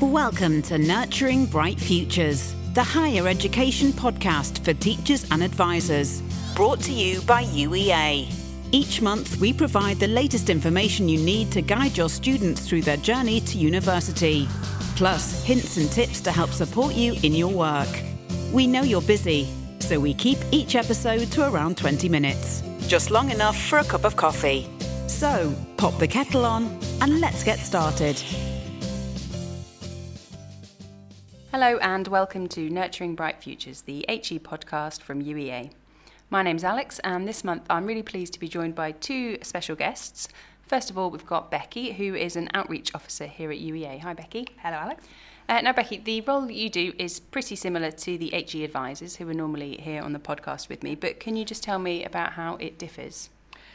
Welcome to Nurturing Bright Futures, the higher education podcast for teachers and advisors, brought to you by UEA. Each month, we provide the latest information you need to guide your students through their journey to university, plus hints and tips to help support you in your work. We know you're busy, so we keep each episode to around 20 minutes, just long enough for a cup of coffee. So, pop the kettle on and let's get started. Hello and welcome to Nurturing Bright Futures, the HE podcast from UEA. My name's Alex, and this month I'm really pleased to be joined by two special guests. First of all, we've got Becky, who is an outreach officer here at UEA. Hi, Becky. Hello, Alex. Uh, now, Becky, the role that you do is pretty similar to the HE advisors who are normally here on the podcast with me, but can you just tell me about how it differs?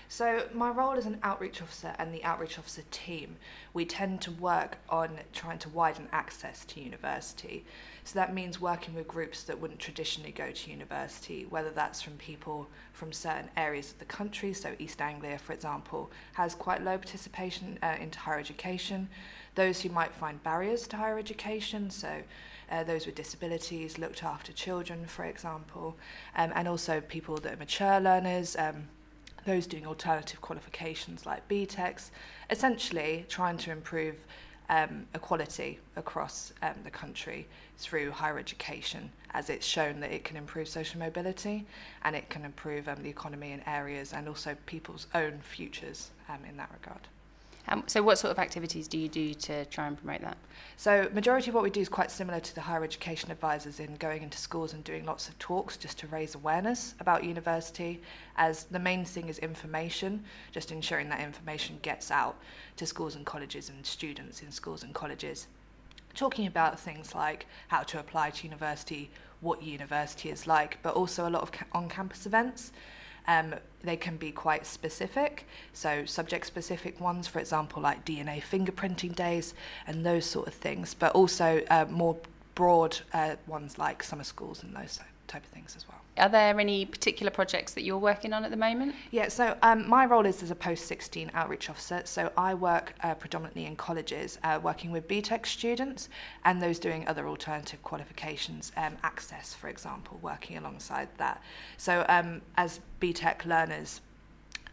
So, my role as an outreach officer and the outreach officer team, we tend to work on trying to widen access to university. So, that means working with groups that wouldn't traditionally go to university, whether that's from people from certain areas of the country. So, East Anglia, for example, has quite low participation uh, into higher education. Those who might find barriers to higher education, so uh, those with disabilities, looked after children, for example, um, and also people that are mature learners. Um, those doing alternative qualifications like BTECs, essentially trying to improve um, equality across um, the country through higher education, as it's shown that it can improve social mobility and it can improve um, the economy in areas and also people's own futures um, in that regard. Um, so what sort of activities do you do to try and promote that? So majority of what we do is quite similar to the higher education advisors in going into schools and doing lots of talks just to raise awareness about university as the main thing is information, just ensuring that information gets out to schools and colleges and students in schools and colleges. Talking about things like how to apply to university, what university is like, but also a lot of ca- on-campus events. Um, they can be quite specific, so subject specific ones, for example, like DNA fingerprinting days and those sort of things, but also uh, more broad uh, ones like summer schools and those type of things as well. Are there any particular projects that you're working on at the moment? Yeah, so um, my role is as a post 16 outreach officer. So I work uh, predominantly in colleges, uh, working with BTEC students and those doing other alternative qualifications, um, access, for example, working alongside that. So um, as BTEC learners,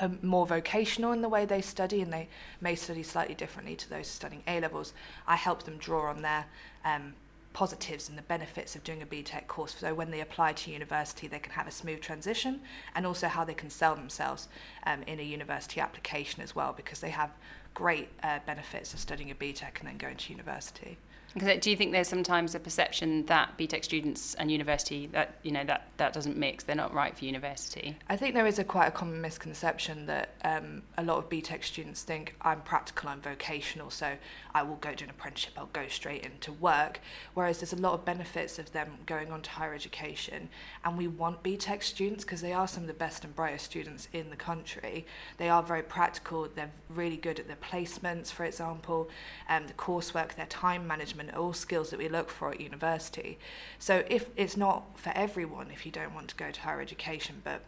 are more vocational in the way they study and they may study slightly differently to those studying A levels. I help them draw on their um, positives and the benefits of doing a BTEC course. So when they apply to university, they can have a smooth transition and also how they can sell themselves um, in a university application as well because they have great uh, benefits of studying a BTEC and then going to university. Do you think there's sometimes a perception that BTEC students and university that you know that that doesn't mix? They're not right for university. I think there is a quite a common misconception that um, a lot of BTEC students think I'm practical, I'm vocational, so I will go do an apprenticeship, I'll go straight into work. Whereas there's a lot of benefits of them going on to higher education, and we want BTEC students because they are some of the best and brightest students in the country. They are very practical. They're really good at their placements, for example, um, the coursework, their time management all skills that we look for at university. So if it's not for everyone, if you don't want to go to higher education, but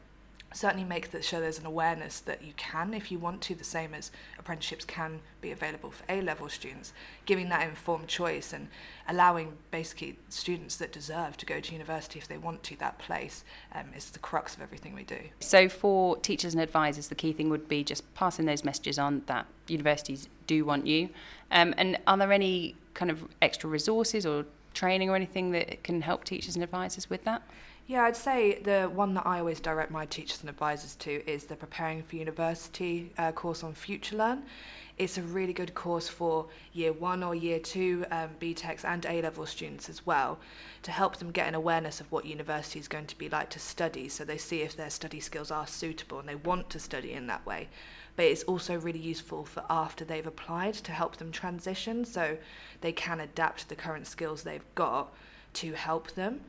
certainly make that sure there's an awareness that you can if you want to the same as apprenticeships can be available for A level students giving that informed choice and allowing basically students that deserve to go to university if they want to that place um, is the crux of everything we do so for teachers and advisors the key thing would be just passing those messages on that universities do want you um, and are there any kind of extra resources or training or anything that can help teachers and advisors with that yeah, I'd say the one that I always direct my teachers and advisors to is the Preparing for University uh, course on FutureLearn. It's a really good course for year one or year two um, BTECs and A level students as well to help them get an awareness of what university is going to be like to study so they see if their study skills are suitable and they want to study in that way. But it's also really useful for after they've applied to help them transition so they can adapt the current skills they've got to help them.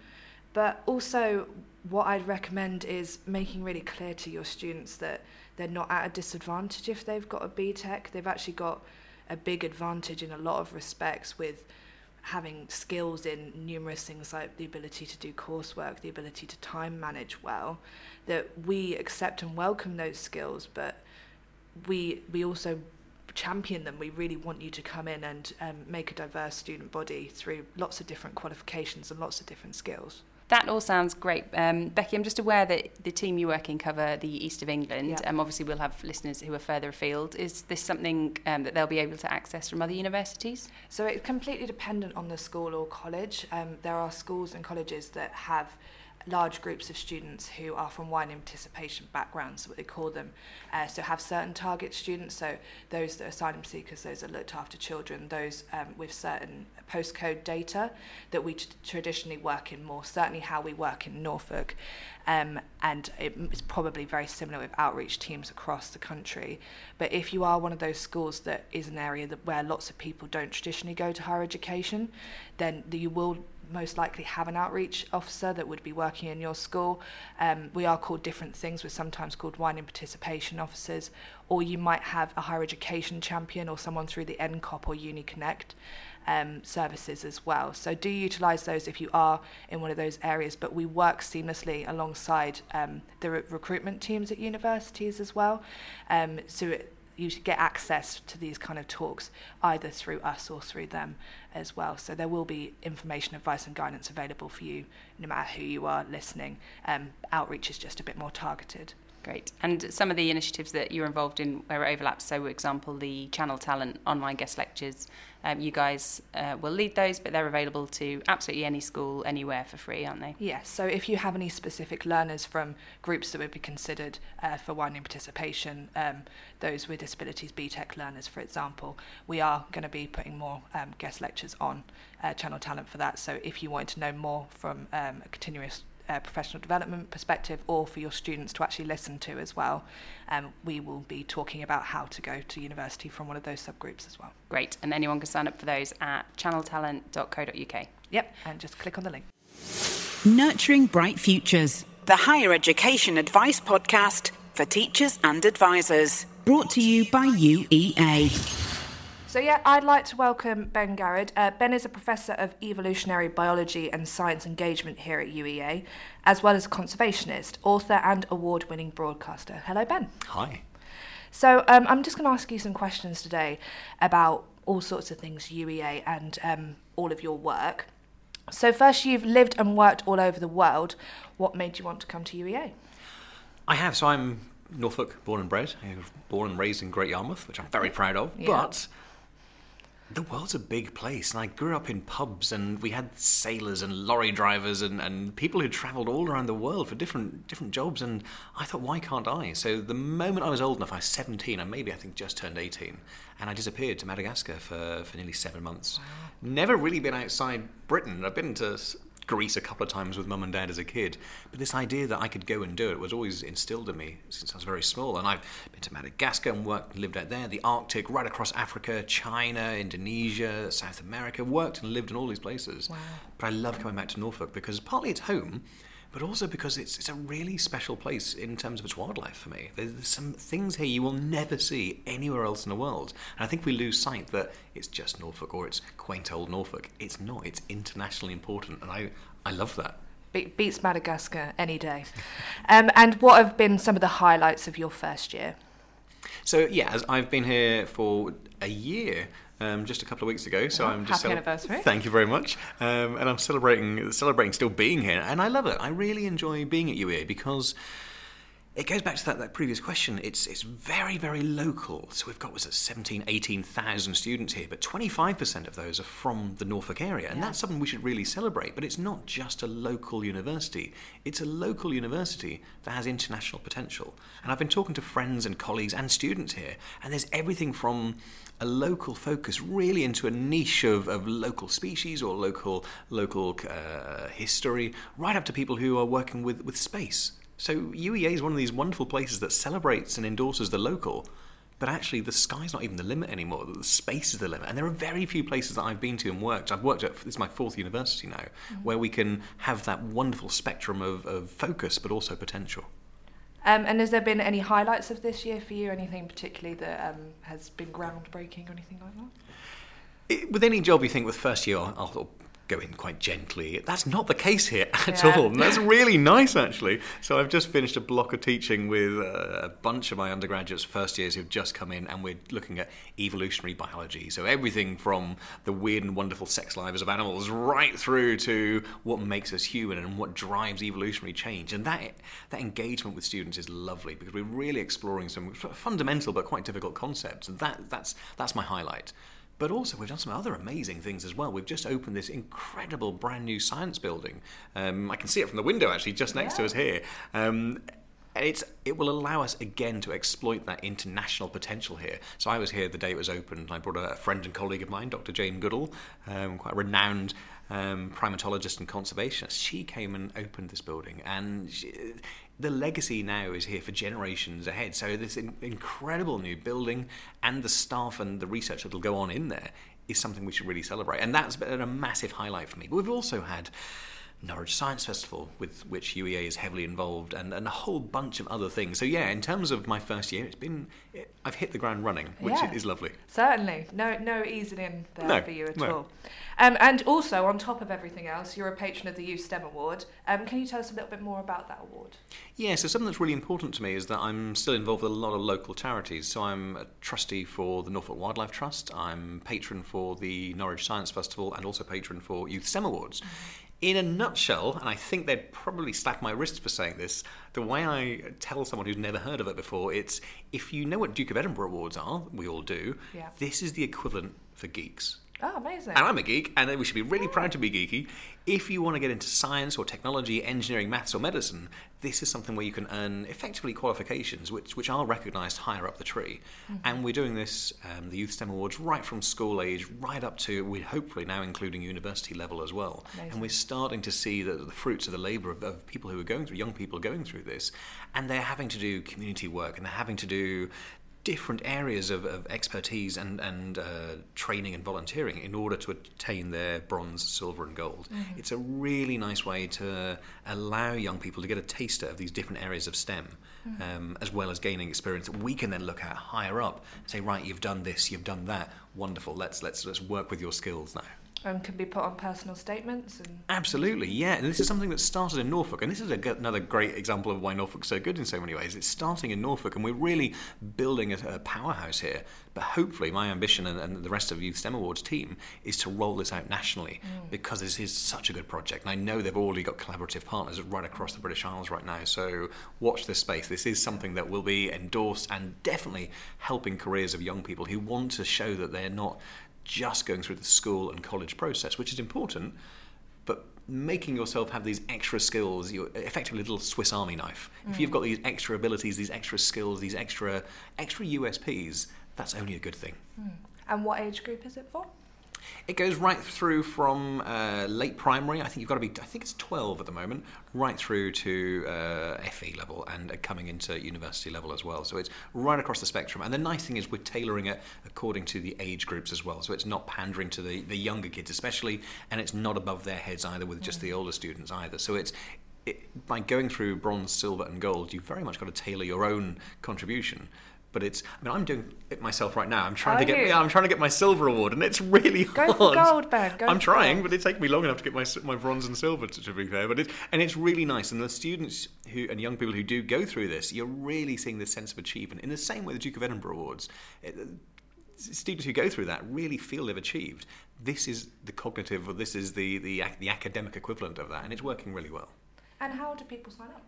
But also, what I'd recommend is making really clear to your students that they're not at a disadvantage if they've got a BTEC. They've actually got a big advantage in a lot of respects with having skills in numerous things like the ability to do coursework, the ability to time manage well, that we accept and welcome those skills, but we we also champion them. We really want you to come in and um, make a diverse student body through lots of different qualifications and lots of different skills. That all sounds great. Um, Becky, I'm just aware that the team you work in cover the east of England. Yeah. Um, obviously, we'll have listeners who are further afield. Is this something um, that they'll be able to access from other universities? So it's completely dependent on the school or college. Um, there are schools and colleges that have large groups of students who are from widening participation backgrounds, what they call them. Uh, so have certain target students, so those that are asylum seekers, those that looked after children, those um, with certain postcode data that we t- traditionally work in more, certainly how we work in Norfolk. Um, and it, it's probably very similar with outreach teams across the country. But if you are one of those schools that is an area that where lots of people don't traditionally go to higher education, then you will most likely have an outreach officer that would be working in your school. Um, we are called different things. We're sometimes called widening participation officers, or you might have a higher education champion or someone through the NCOP or UniConnect um, services as well. So do utilise those if you are in one of those areas. But we work seamlessly alongside um, the re- recruitment teams at universities as well. Um, so it, you should get access to these kind of talks either through us or through them as well. So there will be information, advice, and guidance available for you no matter who you are listening. Um, outreach is just a bit more targeted. Great. And some of the initiatives that you're involved in where it overlaps, so for example, the Channel Talent online guest lectures, um, you guys uh, will lead those, but they're available to absolutely any school, anywhere for free, aren't they? Yes, so if you have any specific learners from groups that would be considered uh, for widening participation, um, those with disabilities, BTEC learners, for example, we are going to be putting more um, guest lectures on uh, Channel Talent for that. So if you wanted to know more from um, a continuous uh, professional development perspective or for your students to actually listen to as well. Um, we will be talking about how to go to university from one of those subgroups as well. Great. And anyone can sign up for those at channeltalent.co.uk. Yep, and just click on the link. Nurturing Bright Futures, the higher education advice podcast for teachers and advisors. Brought to you by UEA. So, yeah, I'd like to welcome Ben Garrod. Uh, ben is a professor of evolutionary biology and science engagement here at UEA, as well as a conservationist, author, and award winning broadcaster. Hello, Ben. Hi. So, um, I'm just going to ask you some questions today about all sorts of things UEA and um, all of your work. So, first, you've lived and worked all over the world. What made you want to come to UEA? I have. So I'm Norfolk born and bred. I was born and raised in Great Yarmouth, which I'm very proud of. Yeah. But the world's a big place, and I grew up in pubs, and we had sailors and lorry drivers and, and people who travelled all around the world for different different jobs. And I thought, why can't I? So the moment I was old enough, I was 17, and maybe I think just turned 18, and I disappeared to Madagascar for, for nearly seven months. Never really been outside Britain. I've been to Greece a couple of times with mum and dad as a kid, but this idea that I could go and do it was always instilled in me since I was very small. And I've been to Madagascar and worked and lived out there, the Arctic, right across Africa, China, Indonesia, South America, worked and lived in all these places. But I love coming back to Norfolk because partly it's home, but also because it's, it's a really special place in terms of its wildlife for me. There's, there's some things here you will never see anywhere else in the world. And I think we lose sight that it's just Norfolk or it's quaint old Norfolk. It's not, it's internationally important, and I, I love that. Be- beats Madagascar any day. um, and what have been some of the highlights of your first year? So, yeah, as I've been here for a year. Um, just a couple of weeks ago, so Oh, I'm just happy anniversary. Thank you very much, um, and I'm celebrating celebrating still being here, and I love it. I really enjoy being at UEA because it goes back to that, that previous question. It's it's very, very local. So we've got, was it 17, 18,000 students here, but 25% of those are from the Norfolk area. And Yeah. that's something we should really celebrate. But it's not just a local university, it's a local university that has international potential. And I've been talking to friends and colleagues and students here, and there's everything from a local focus really into a niche of, of local species or local local uh, history, right up to people who are working with, with space. So UEA is one of these wonderful places that celebrates and endorses the local, but actually the sky's not even the limit anymore. The space is the limit, and there are very few places that I've been to and worked. I've worked at this is my fourth university now, where we can have that wonderful spectrum of, of focus, but also potential. Um, and has there been any highlights of this year for you? Anything particularly that um, has been groundbreaking or anything like that? It, with any job, you think with first year, I'll, I'll go in quite gently. That's not the case here at Yeah. all. And that's really nice, actually. So I've just finished a block of teaching with uh, a bunch of my undergraduates, first years who've just come in, and we're looking at evolutionary biology. So everything from the weird and wonderful sex lives of animals right through to what makes us human and what drives evolutionary change. And that that engagement with students is lovely because we're really exploring some fundamental but quite difficult concepts. And that that's that's my highlight. But also, we've done some other amazing things as well. We've just opened this incredible brand new science building. Um, I can see it from the window actually, just next to us here. Um, and it's, it will allow us again to exploit that international potential here. So I was here the day it was opened. I brought a friend and colleague of mine, Dr. Jane Goodall, um, quite a renowned um, primatologist and conservationist. She came and opened this building, and she, the legacy now is here for generations ahead. So this in- incredible new building and the staff and the research that will go on in there is something we should really celebrate, and that's been a massive highlight for me. But we've also had. Norwich Science Festival, with which UEA is heavily involved, and, and a whole bunch of other things. So yeah, in terms of my first year, it's been it, I've hit the ground running, which Yeah. is lovely. Certainly, no, no easing in there No, for you at no. all. Um, and also, on top of everything else, you're a patron of the Youth STEM Award. Um, can you tell us a little bit more about that award? Yeah, so something that's really important to me is that I'm still involved with a lot of local charities. So I'm a trustee for the Norfolk Wildlife Trust, I'm patron for the Norwich Science Festival, and also patron for Youth STEM Awards. In a nutshell, and I think they'd probably slap my wrist for saying this, the way I tell someone who's never heard of it before, it's if you know what Duke of Edinburgh Awards are, we all do, Yeah. this is the equivalent for geeks. Oh, amazing. And I'm a geek, and we should be really proud to be geeky. If you want to get into science or technology, engineering, maths, or medicine, this is something where you can earn effectively qualifications, which, which are recognised higher up the tree. And we're doing this, um, the Youth STEM Awards, right from school age, right up to, we're hopefully now including university level as well. Amazing. And we're starting to see the, the fruits of the labour of, of people who are going through, young people going through this, and they're having to do community work, and they're having to do different areas of, of expertise and, and uh, training and volunteering in order to attain their bronze, silver, and gold. It's a really nice way to allow young people to get a taster of these different areas of STEM, um, as well as gaining experience that we can then look at higher up and say, right, you've done this, you've done that, wonderful. Let's let's let's work with your skills now. Um, can be put on personal statements and Absolutely, yeah. And this is something that started in Norfolk, and this is a, g- another great example of why Norfolk's so good in so many ways. It's starting in Norfolk, and we're really building a, a powerhouse here. But hopefully, my ambition and, and the rest of the Youth STEM Awards team is to roll this out nationally because this is such a good project. And I know they've already got collaborative partners right across the British Isles right now. So watch this space. This is something that will be endorsed and definitely helping careers of young people who want to show that they're not just going through the school and college process, which is important, but making yourself have these extra skills, you're effectively a little Swiss Army knife. If you've mm. got these extra abilities, these extra skills, these extra extra USPs, that's only a good thing. Hmm. and what age group is it for? It goes right through from uh, late primary. I think you've got to be. I think it's twelve at the moment, right through to uh, FE level and uh, coming into university level as well. So it's right across the spectrum. And the nice thing is we're tailoring it according to the age groups as well. So it's not pandering to the the younger kids especially, and it's not above their heads either with just the older students either. So it's it, by going through bronze, silver, and gold, you've very much got to tailor your own contribution. But it's, I mean, I'm doing it myself right now. I'm trying Are to get, you? yeah, I'm trying to get my silver award, and it's really Go hard. for gold, Ben. Go I'm for trying, gold. but it's taken me long enough to get my my bronze and silver. To, to be fair, but it and it's really nice. And the students who and young people who do go through this, you're really seeing this sense of achievement in the same way the Duke of Edinburgh Awards. Eh, it, students who go through that really feel they've achieved. This is the cognitive, or this is the the, the academic equivalent of that, and it's working really well. And how do people sign up?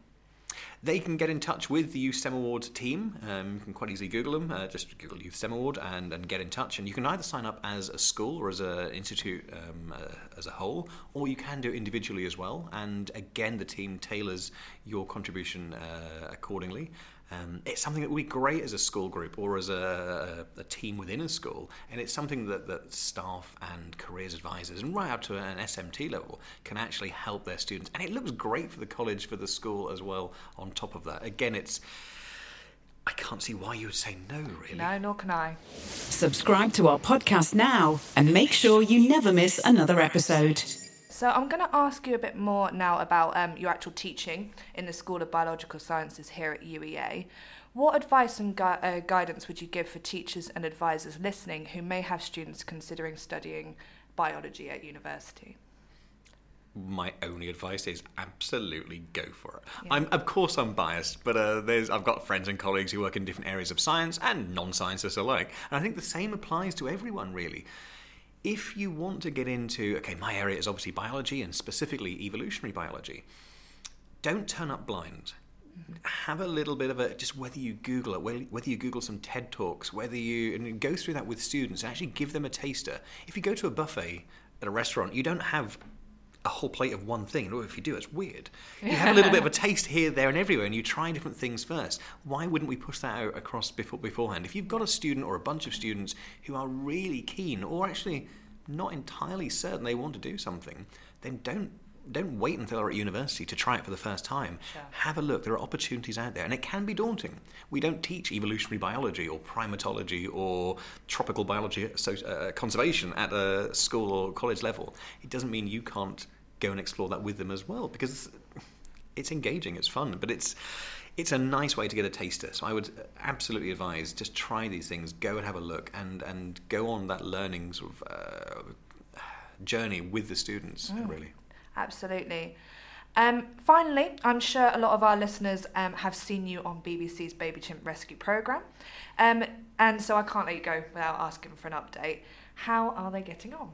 They can get in touch with the Youth STEM Award team. Um, you can quite easily Google them. Uh, just Google Youth STEM Award and, and get in touch. And you can either sign up as a school or as an institute um, uh, as a whole, or you can do it individually as well. And again, the team tailors your contribution uh, accordingly. Um, it's something that would be great as a school group or as a, a, a team within a school, and it's something that, that staff and careers advisors, and right up to an SMT level, can actually help their students. And it looks great for the college, for the school as well. On top of that, again, it's I can't see why you would say no, really. No, nor can I. Subscribe to our podcast now and make sure you never miss another episode. So I'm going to ask you a bit more now about um, your actual teaching in the School of Biological Sciences here at UEA. What advice and gui- uh, guidance would you give for teachers and advisors listening who may have students considering studying biology at university? my only advice is absolutely go for it. Yeah. I'm, of course, I'm biased, but uh, there's I've got friends and colleagues who work in different areas of science and non-scientists alike, and I think the same applies to everyone really. If you want to get into, okay, my area is obviously biology and specifically evolutionary biology. Don't turn up blind have a little bit of a just whether you Google it, whether you Google some TED talks, whether you and go through that with students and actually give them a taster. If you go to a buffet at a restaurant, you don't have a whole plate of one thing. Or if you do, it's weird. You have a little bit of a taste here, there, and everywhere, and you try different things first. Why wouldn't we push that out across before, beforehand? If you've got a student or a bunch of students who are really keen, or actually not entirely certain they want to do something, then don't don't wait until they're at university to try it for the first time. Sure. Have a look. There are opportunities out there, and it can be daunting. We don't teach evolutionary biology or primatology or tropical biology so, uh, conservation at a school or college level. It doesn't mean you can't go and explore that with them as well because it's engaging, it's fun, but it's it's a nice way to get a taster. So I would absolutely advise just try these things, go and have a look, and and go on that learning sort of uh, journey with the students. Mm. Really, absolutely. Um, finally, I'm sure a lot of our listeners um, have seen you on BBC's Baby Chimp Rescue Programme, um, and so I can't let you go without asking for an update. How are they getting on?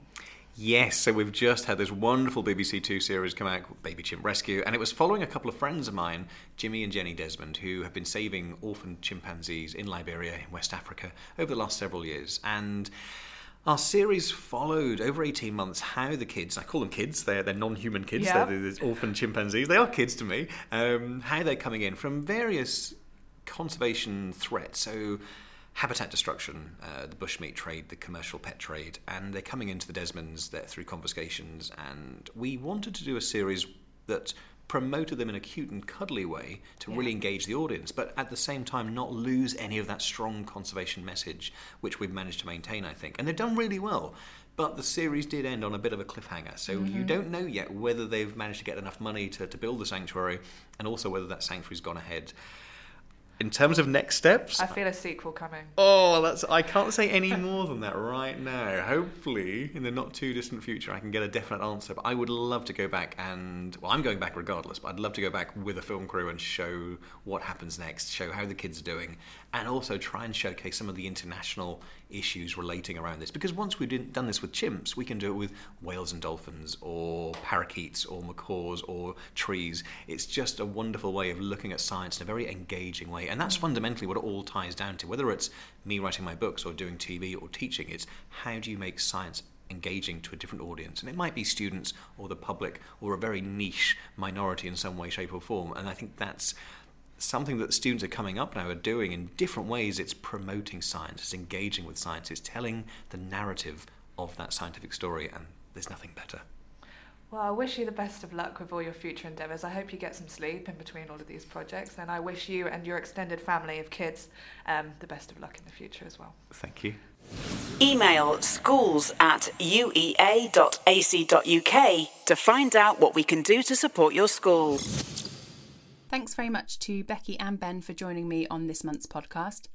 Yes, so we've just had this wonderful BBC Two series come out called Baby Chimp Rescue, and it was following a couple of friends of mine, Jimmy and Jenny Desmond, who have been saving orphaned chimpanzees in Liberia, in West Africa, over the last several years. And our series followed over 18 months how the kids, I call them kids, they're, they're non human kids, yeah. they're these orphan chimpanzees, they are kids to me, um, how they're coming in from various conservation threats. So, habitat destruction, uh, the bushmeat trade, the commercial pet trade, and they're coming into the Desmonds through confiscations. And we wanted to do a series that promoted them in a cute and cuddly way to yeah. really engage the audience, but at the same time not lose any of that strong conservation message, which we've managed to maintain, I think. And they've done really well. But the series did end on a bit of a cliffhanger, so mm-hmm. you don't know yet whether they've managed to get enough money to, to build the sanctuary and also whether that sanctuary's gone ahead in terms of next steps, I feel a sequel coming. Oh, that's I can't say any more than that right now. Hopefully, in the not too distant future, I can get a definite answer. But I would love to go back and well, I'm going back regardless. But I'd love to go back with a film crew and show what happens next, show how the kids are doing, and also try and showcase some of the international issues relating around this. Because once we've done this with chimps, we can do it with whales and dolphins, or parakeets, or macaws, or trees. It's just a wonderful way of looking at science in a very engaging way. And that's fundamentally what it all ties down to. Whether it's me writing my books, or doing TV, or teaching, it's how do you make science engaging to a different audience. And it might be students, or the public, or a very niche minority in some way, shape, or form. And I think that's something that students are coming up now are doing in different ways. It's promoting science, it's engaging with science, it's telling the narrative of that scientific story, and there's nothing better. Well, I wish you the best of luck with all your future endeavours. I hope you get some sleep in between all of these projects, and I wish you and your extended family of kids um, the best of luck in the future as well. Thank you. Email schools at uea.ac.uk to find out what we can do to support your school. Thanks very much to Becky and Ben for joining me on this month's podcast.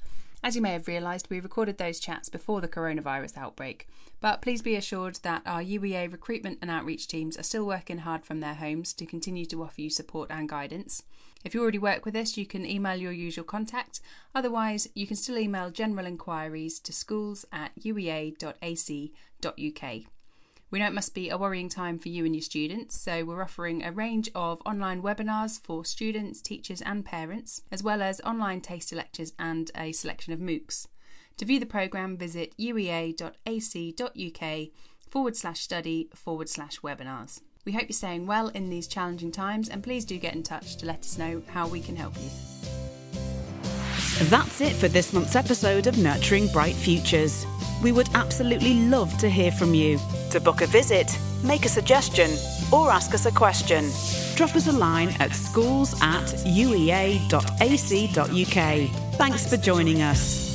As you may have realised, we recorded those chats before the coronavirus outbreak, but please be assured that our UEA recruitment and outreach teams are still working hard from their homes to continue to offer you support and guidance. If you already work with us, you can email your usual contact. Otherwise, you can still email general inquiries to schools at uea.ac.uk. We know it must be a worrying time for you and your students, so we're offering a range of online webinars for students, teachers, and parents, as well as online taster lectures and a selection of MOOCs. To view the programme, visit uea.ac.uk forward slash study forward slash webinars. We hope you're staying well in these challenging times, and please do get in touch to let us know how we can help you. That's it for this month's episode of Nurturing Bright Futures. We would absolutely love to hear from you. To book a visit, make a suggestion, or ask us a question, drop us a line at schools at uea.ac.uk. Thanks for joining us.